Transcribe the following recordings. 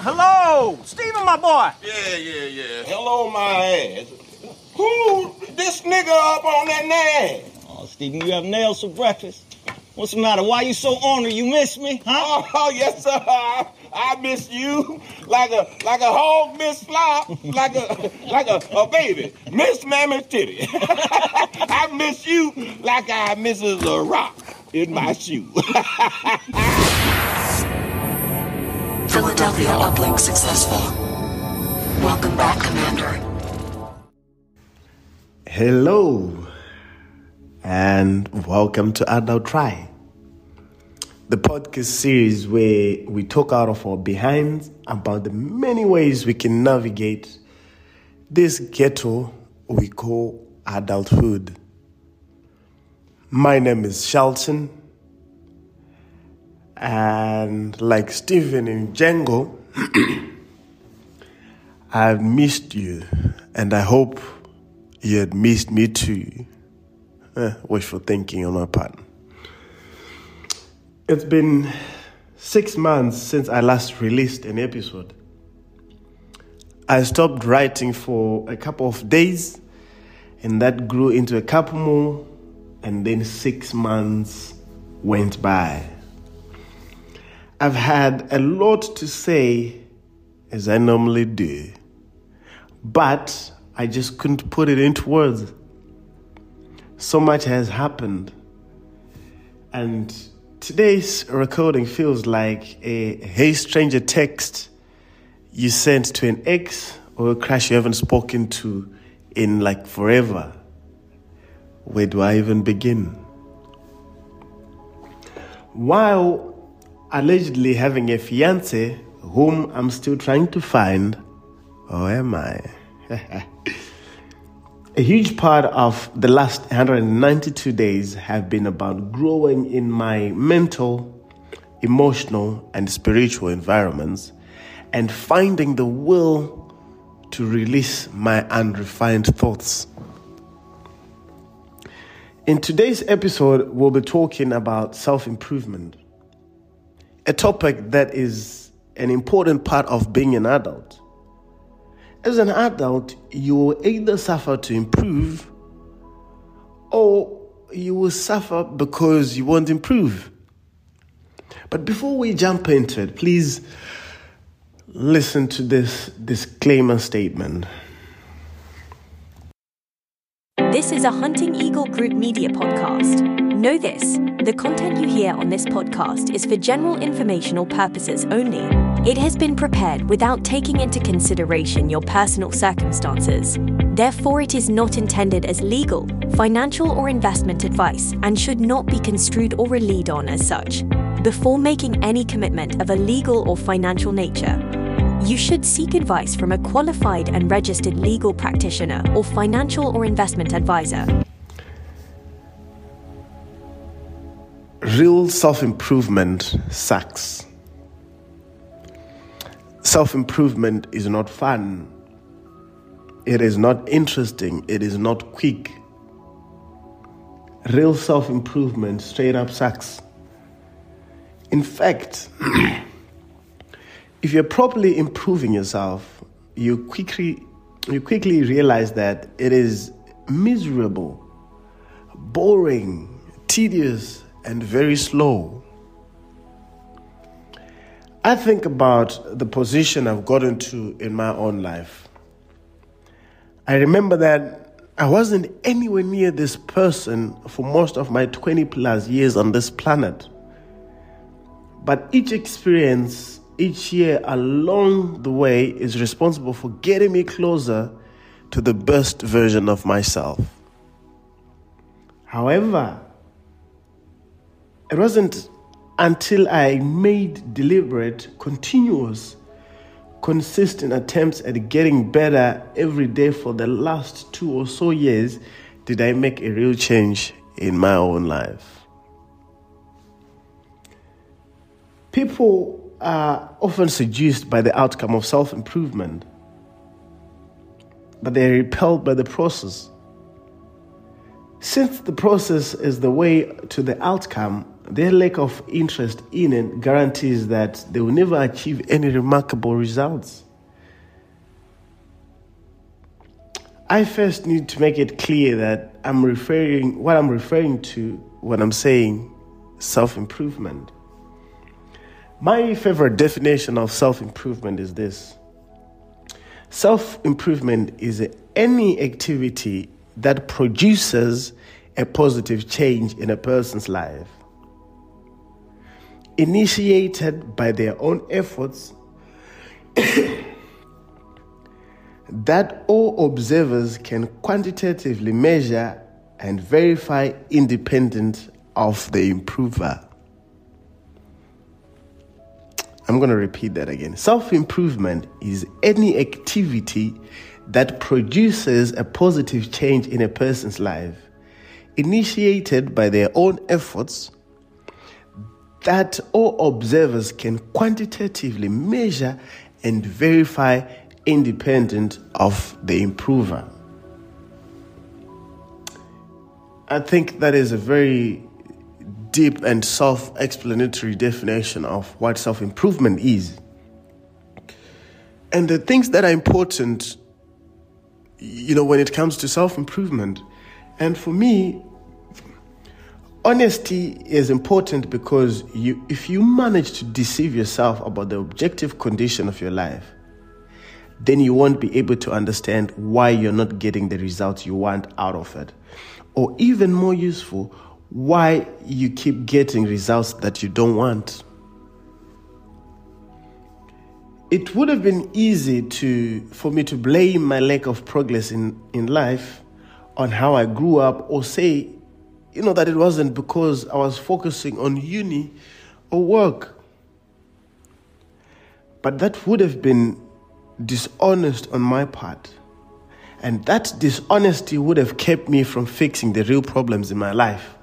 Hello, Stephen, my boy. Yeah, yeah, yeah. Hello, my ass. Who this nigga up on that name? Oh, Stephen, you have nails for breakfast. What's the matter? Why you so ornery? You miss me, huh? Oh, oh yes, sir. I miss you like a like a hog miss fly, like a like a, a baby. Miss Mammy Titty. I miss you like I misses a rock in my shoe. Philadelphia uplink successful. Welcome back, Commander. Hello, and welcome to Adult Try, the podcast series where we talk out of our behinds about the many ways we can navigate this ghetto we call adulthood. My name is Shelton, and like Stephen in Django, I've missed you, and I hope you had missed me too. Eh, wishful thinking on my part. It's been six months since I last released an episode. I stopped writing for a couple of days, and that grew into a couple more, and then six months went by. I've had a lot to say, as I normally do, but I just couldn't put it into words. So much has happened. And today's recording feels like a hey stranger text you sent to an ex or a crush you haven't spoken to in like forever. Where do I even begin? While allegedly having a fiance whom I'm still trying to find, or am I? a huge part of the last 192 days have been about growing in my mental, emotional, and spiritual environments and finding the will to release my unrefined thoughts. In today's episode, we'll be talking about self improvement, a topic that is an important part of being an adult. As an adult, you will either suffer to improve or you will suffer because you won't improve. But before we jump into it, please listen to this disclaimer statement. This is a Hunting Eagle Group media podcast. Know this the content you hear on this podcast is for general informational purposes only. It has been prepared without taking into consideration your personal circumstances. Therefore, it is not intended as legal, financial, or investment advice and should not be construed or relied on as such. Before making any commitment of a legal or financial nature, you should seek advice from a qualified and registered legal practitioner or financial or investment advisor. Real self improvement sucks. Self improvement is not fun. It is not interesting. It is not quick. Real self improvement straight up sucks. In fact, if you're properly improving yourself, you quickly you quickly realize that it is miserable, boring, tedious, and very slow. I think about the position I've gotten to in my own life. I remember that I wasn't anywhere near this person for most of my 20 plus years on this planet. But each experience, each year along the way is responsible for getting me closer to the best version of myself. However, it wasn't until I made deliberate, continuous, consistent attempts at getting better every day for the last two or so years did I make a real change in my own life. People are often seduced by the outcome of self improvement, but they're repelled by the process. Since the process is the way to the outcome, their lack of interest in it guarantees that they will never achieve any remarkable results. I first need to make it clear that I'm referring what I'm referring to when I'm saying self-improvement. My favorite definition of self-improvement is this. Self-improvement is any activity that produces a positive change in a person's life. Initiated by their own efforts that all observers can quantitatively measure and verify independent of the improver. I'm going to repeat that again. Self improvement is any activity that produces a positive change in a person's life, initiated by their own efforts, that all observers can quantitatively measure and verify independent of the improver. I think that is a very deep and self explanatory definition of what self improvement is. And the things that are important, you know, when it comes to self improvement. And for me, honesty is important because you, if you manage to deceive yourself about the objective condition of your life, then you won't be able to understand why you're not getting the results you want out of it. Or even more useful, why you keep getting results that you don't want. It would have been easy to for me to blame my lack of progress in, in life on how I grew up or say, you know, that it wasn't because I was focusing on uni or work. But that would have been dishonest on my part. And that dishonesty would have kept me from fixing the real problems in my life.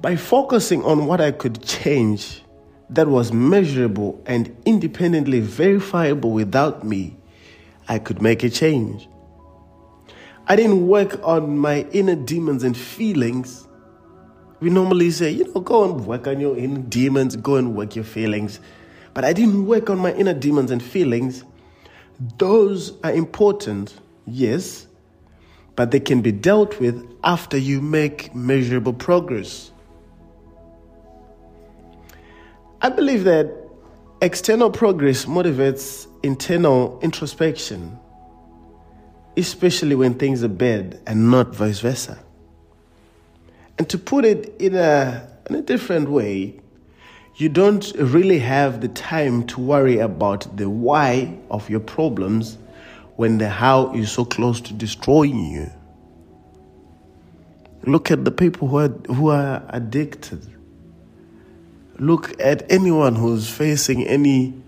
By focusing on what I could change that was measurable and independently verifiable without me, I could make a change. I didn't work on my inner demons and feelings. We normally say, you know, go and work on your inner demons, go and work your feelings but I didn't work on my inner demons and feelings. Those are important, yes, but they can be dealt with after you make measurable progress. I believe that external progress motivates internal introspection, especially when things are bad and not vice versa. And to put it in a, in a different way, you don't really have the time to worry about the why of your problems when the how is so close to destroying you. Look at the people who are, who are addicted. Look at anyone who's facing any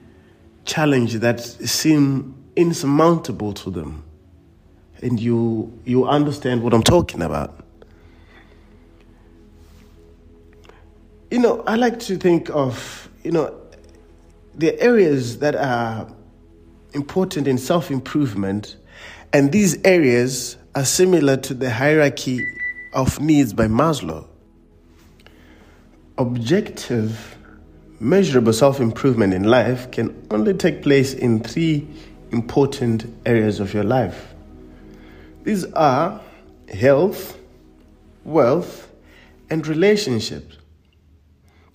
challenge that seems insurmountable to them. And you, you understand what I'm talking about. You know, I like to think of, you know, the areas that are important in self improvement, and these areas are similar to the hierarchy of needs by Maslow. Objective, measurable self improvement in life can only take place in three important areas of your life. These are health, wealth, and relationships.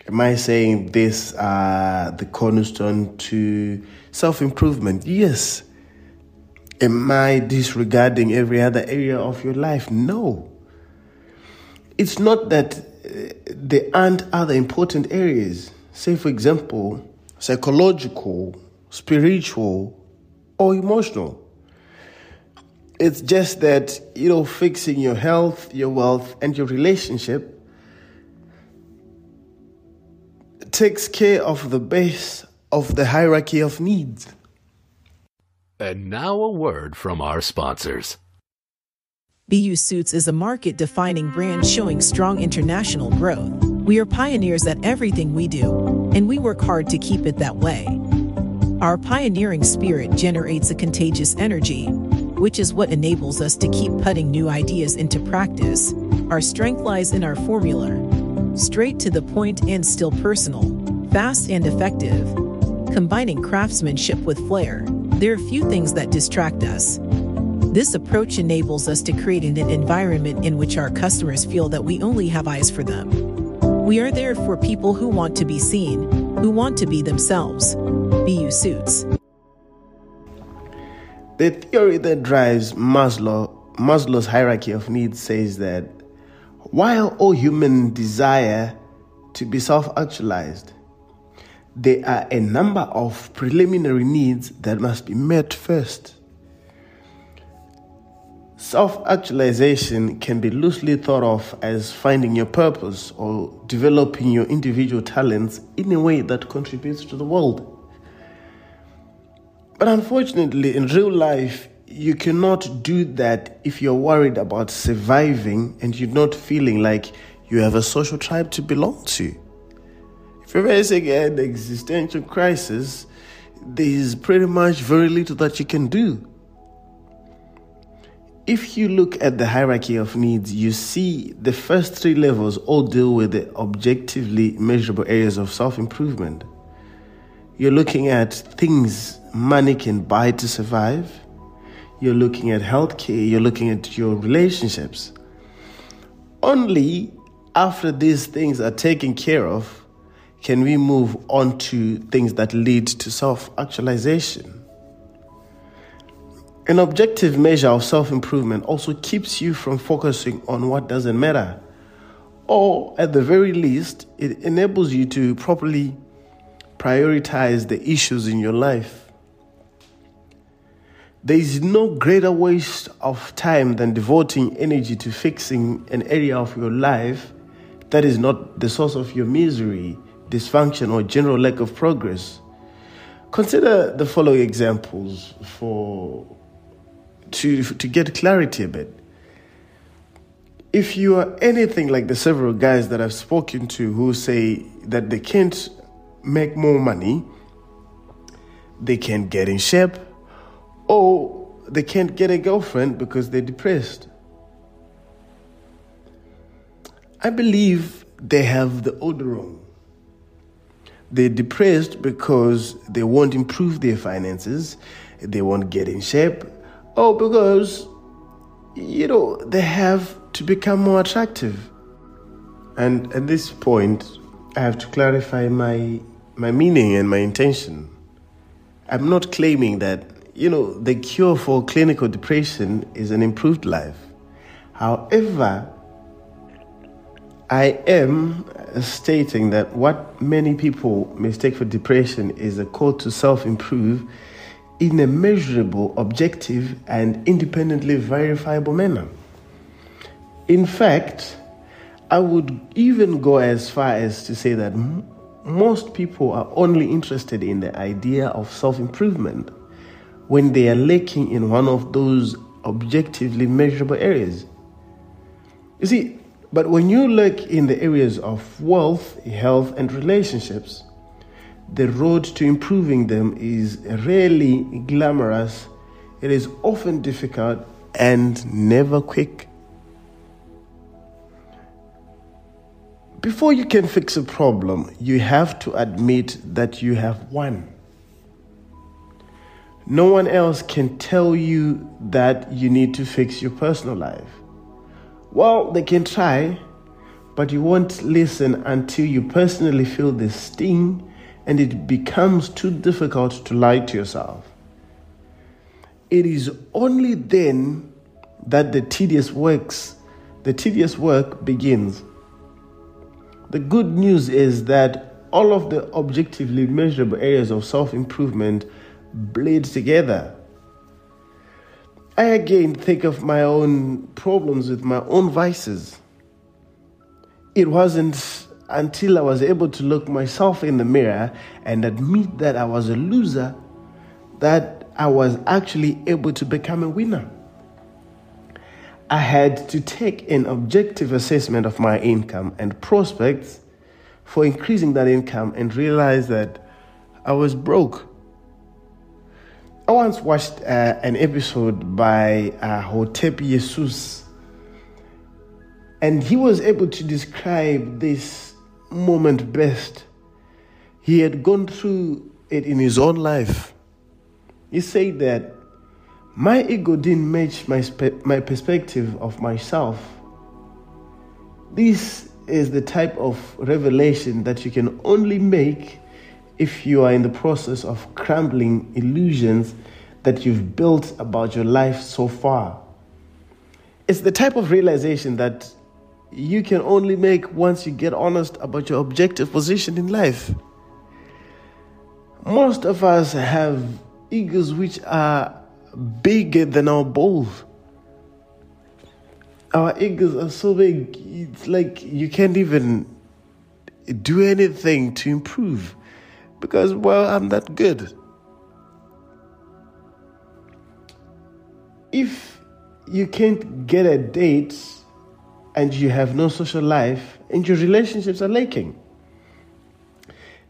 Am I saying this uh, the cornerstone to self improvement? Yes. Am I disregarding every other area of your life? No. It's not that uh, there aren't other important areas. Say, for example, psychological, spiritual, or emotional. It's just that, you know, fixing your health, your wealth, and your relationship takes care of the base of the hierarchy of needs. And now a word from our sponsors. BU Suits is a market defining brand showing strong international growth. We are pioneers at everything we do, and we work hard to keep it that way. Our pioneering spirit generates a contagious energy, which is what enables us to keep putting new ideas into practice. Our strength lies in our formula Straight to the point and still personal, fast and effective. Combining craftsmanship with flair, there are few things that distract us. This approach enables us to create an environment in which our customers feel that we only have eyes for them. We are there for people who want to be seen, who want to be themselves. BU Suits. The theory that drives Maslow, Maslow's hierarchy of needs says that while all humans desire to be self actualized, there are a number of preliminary needs that must be met first. Self actualization can be loosely thought of as finding your purpose or developing your individual talents in a way that contributes to the world. But unfortunately, in real life, you cannot do that if you're worried about surviving and you're not feeling like you have a social tribe to belong to. If you're facing an existential crisis, there is pretty much very little that you can do. If you look at the hierarchy of needs, you see the first three levels all deal with the objectively measurable areas of self improvement. You're looking at things money can buy to survive, you're looking at healthcare, you're looking at your relationships. Only after these things are taken care of can we move on to things that lead to self actualization. An objective measure of self improvement also keeps you from focusing on what doesn't matter. Or, at the very least, it enables you to properly prioritize the issues in your life. There is no greater waste of time than devoting energy to fixing an area of your life that is not the source of your misery, dysfunction, or general lack of progress. Consider the following examples for to, to get clarity a bit. If you are anything like the several guys that I've spoken to who say that they can't make more money, they can't get in shape, or they can't get a girlfriend because they're depressed. I believe they have the order wrong. They're depressed because they won't improve their finances, they won't get in shape, or because, you know, they have to become more attractive. And at this point, I have to clarify my, my meaning and my intention. I'm not claiming that, you know, the cure for clinical depression is an improved life. However, I am stating that what many people mistake for depression is a call to self improve in a measurable, objective, and independently verifiable manner. In fact, I would even go as far as to say that most people are only interested in the idea of self improvement when they are lacking in one of those objectively measurable areas. You see, but when you look in the areas of wealth, health, and relationships, the road to improving them is rarely glamorous, it is often difficult and never quick. Before you can fix a problem, you have to admit that you have one. No one else can tell you that you need to fix your personal life. Well, they can try, but you won't listen until you personally feel the sting and it becomes too difficult to lie to yourself. It is only then that the tedious works, the tedious work begins. The good news is that all of the objectively measurable areas of self improvement bleed together. I again think of my own problems with my own vices. It wasn't until I was able to look myself in the mirror and admit that I was a loser, that I was actually able to become a winner. I had to take an objective assessment of my income and prospects for increasing that income and realize that I was broke. I once watched uh, an episode by uh, Hotep Jesus And he was able to describe this moment best. He had gone through it in his own life. He said that my ego didn't match my, spe- my perspective of myself. This is the type of revelation that you can only make if you are in the process of crumbling illusions that you've built about your life so far. It's the type of realization that you can only make once you get honest about your objective position in life. Most of us have egos which are bigger than our balls. Our egos are so big, it's like you can't even do anything to improve because, well, I'm that good. If you can't get a date and you have no social life and your relationships are lacking,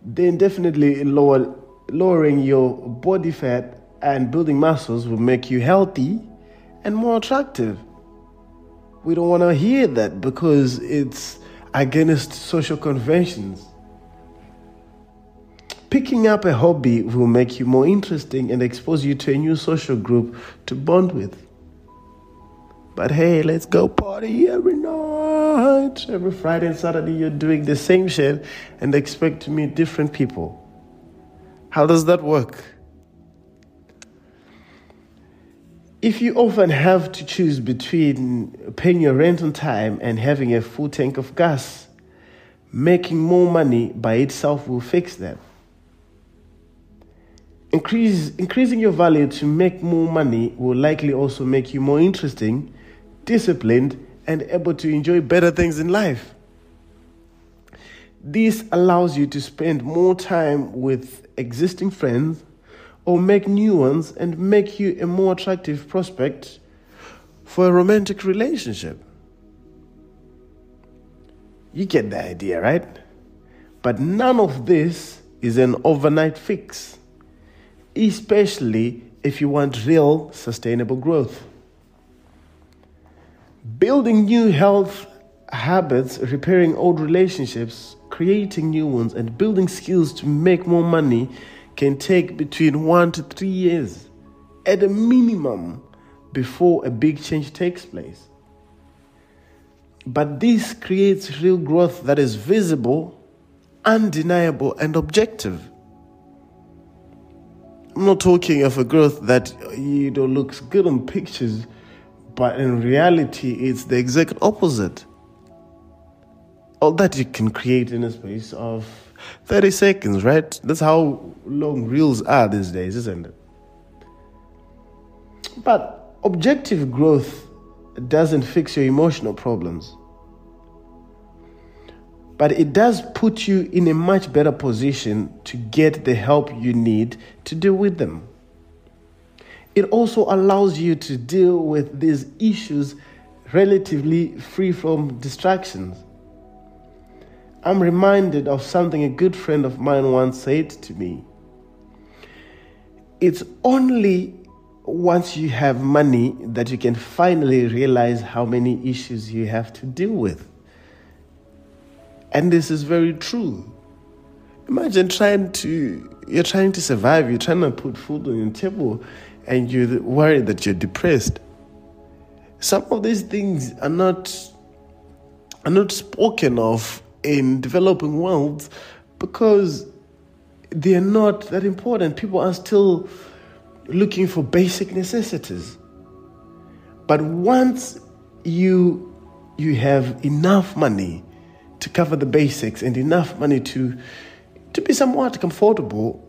then definitely lower, lowering your body fat and building muscles will make you healthy and more attractive. We don't want to hear that because it's against social conventions. Picking up a hobby will make you more interesting and expose you to a new social group to bond with. But hey, let's go party every night. Every Friday and Saturday, you're doing the same shit and expect to meet different people. How does that work? If you often have to choose between paying your rent on time and having a full tank of gas, making more money by itself will fix that. Increase, increasing your value to make more money will likely also make you more interesting, disciplined, and able to enjoy better things in life. This allows you to spend more time with existing friends or make new ones and make you a more attractive prospect for a romantic relationship. You get the idea, right? But none of this is an overnight fix, especially if you want real sustainable growth. Building new health habits, repairing old relationships, creating new ones, and building skills to make more money can take between one to three years at a minimum before a big change takes place. But this creates real growth that is visible, undeniable, and objective. I'm not talking of a growth that you know looks good on pictures, but in reality, it's the exact opposite. All that you can create in a space of 30 seconds, right? That's how long reels are these days, isn't it? But objective growth doesn't fix your emotional problems. But it does put you in a much better position to get the help you need to deal with them. It also allows you to deal with these issues relatively free from distractions. I'm reminded of something a good friend of mine once said to me. It's only once you have money that you can finally realize how many issues you have to deal with. And this is very true. Imagine trying to, you're trying to survive, you're trying to put food on your table, and you're worried that you're depressed. Some of these things are not, are not spoken of in developing worlds because they're not that important. People are still looking for basic necessities. But once you you have enough money to cover the basics and enough money to to be somewhat comfortable,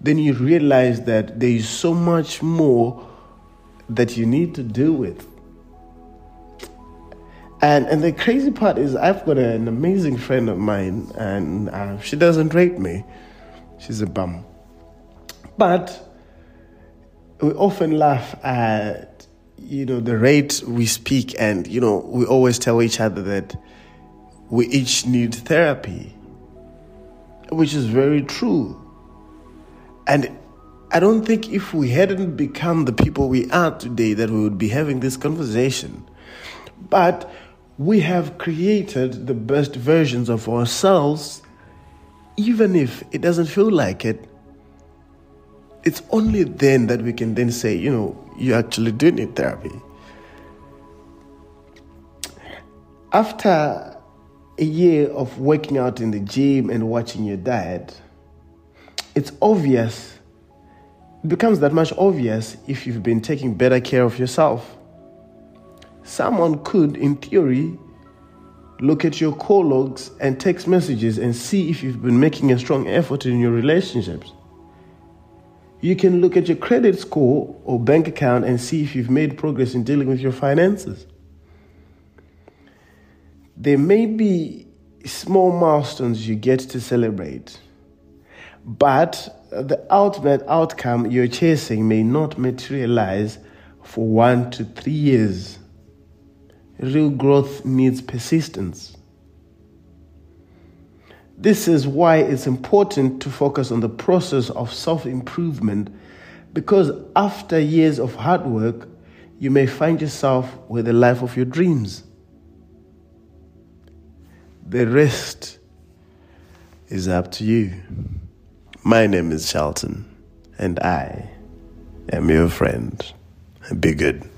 then you realize that there is so much more that you need to deal with. And and the crazy part is, I've got an amazing friend of mine, and uh, she doesn't rate me. She's a bum. But we often laugh at you know the rate we speak, and you know we always tell each other that we each need therapy, which is very true. And I don't think if we hadn't become the people we are today, that we would be having this conversation. But we have created the best versions of ourselves, even if it doesn't feel like it. It's only then that we can then say, you know, you actually do need therapy. After a year of working out in the gym and watching your diet, it's obvious, it becomes that much obvious if you've been taking better care of yourself. Someone could, in theory, look at your call logs and text messages and see if you've been making a strong effort in your relationships. You can look at your credit score or bank account and see if you've made progress in dealing with your finances. There may be small milestones you get to celebrate, but the ultimate outcome you're chasing may not materialize for one to three years. Real growth needs persistence. This is why it's important to focus on the process of self improvement because after years of hard work, you may find yourself with the life of your dreams. The rest is up to you. My name is Charlton, and I am your friend. Be good.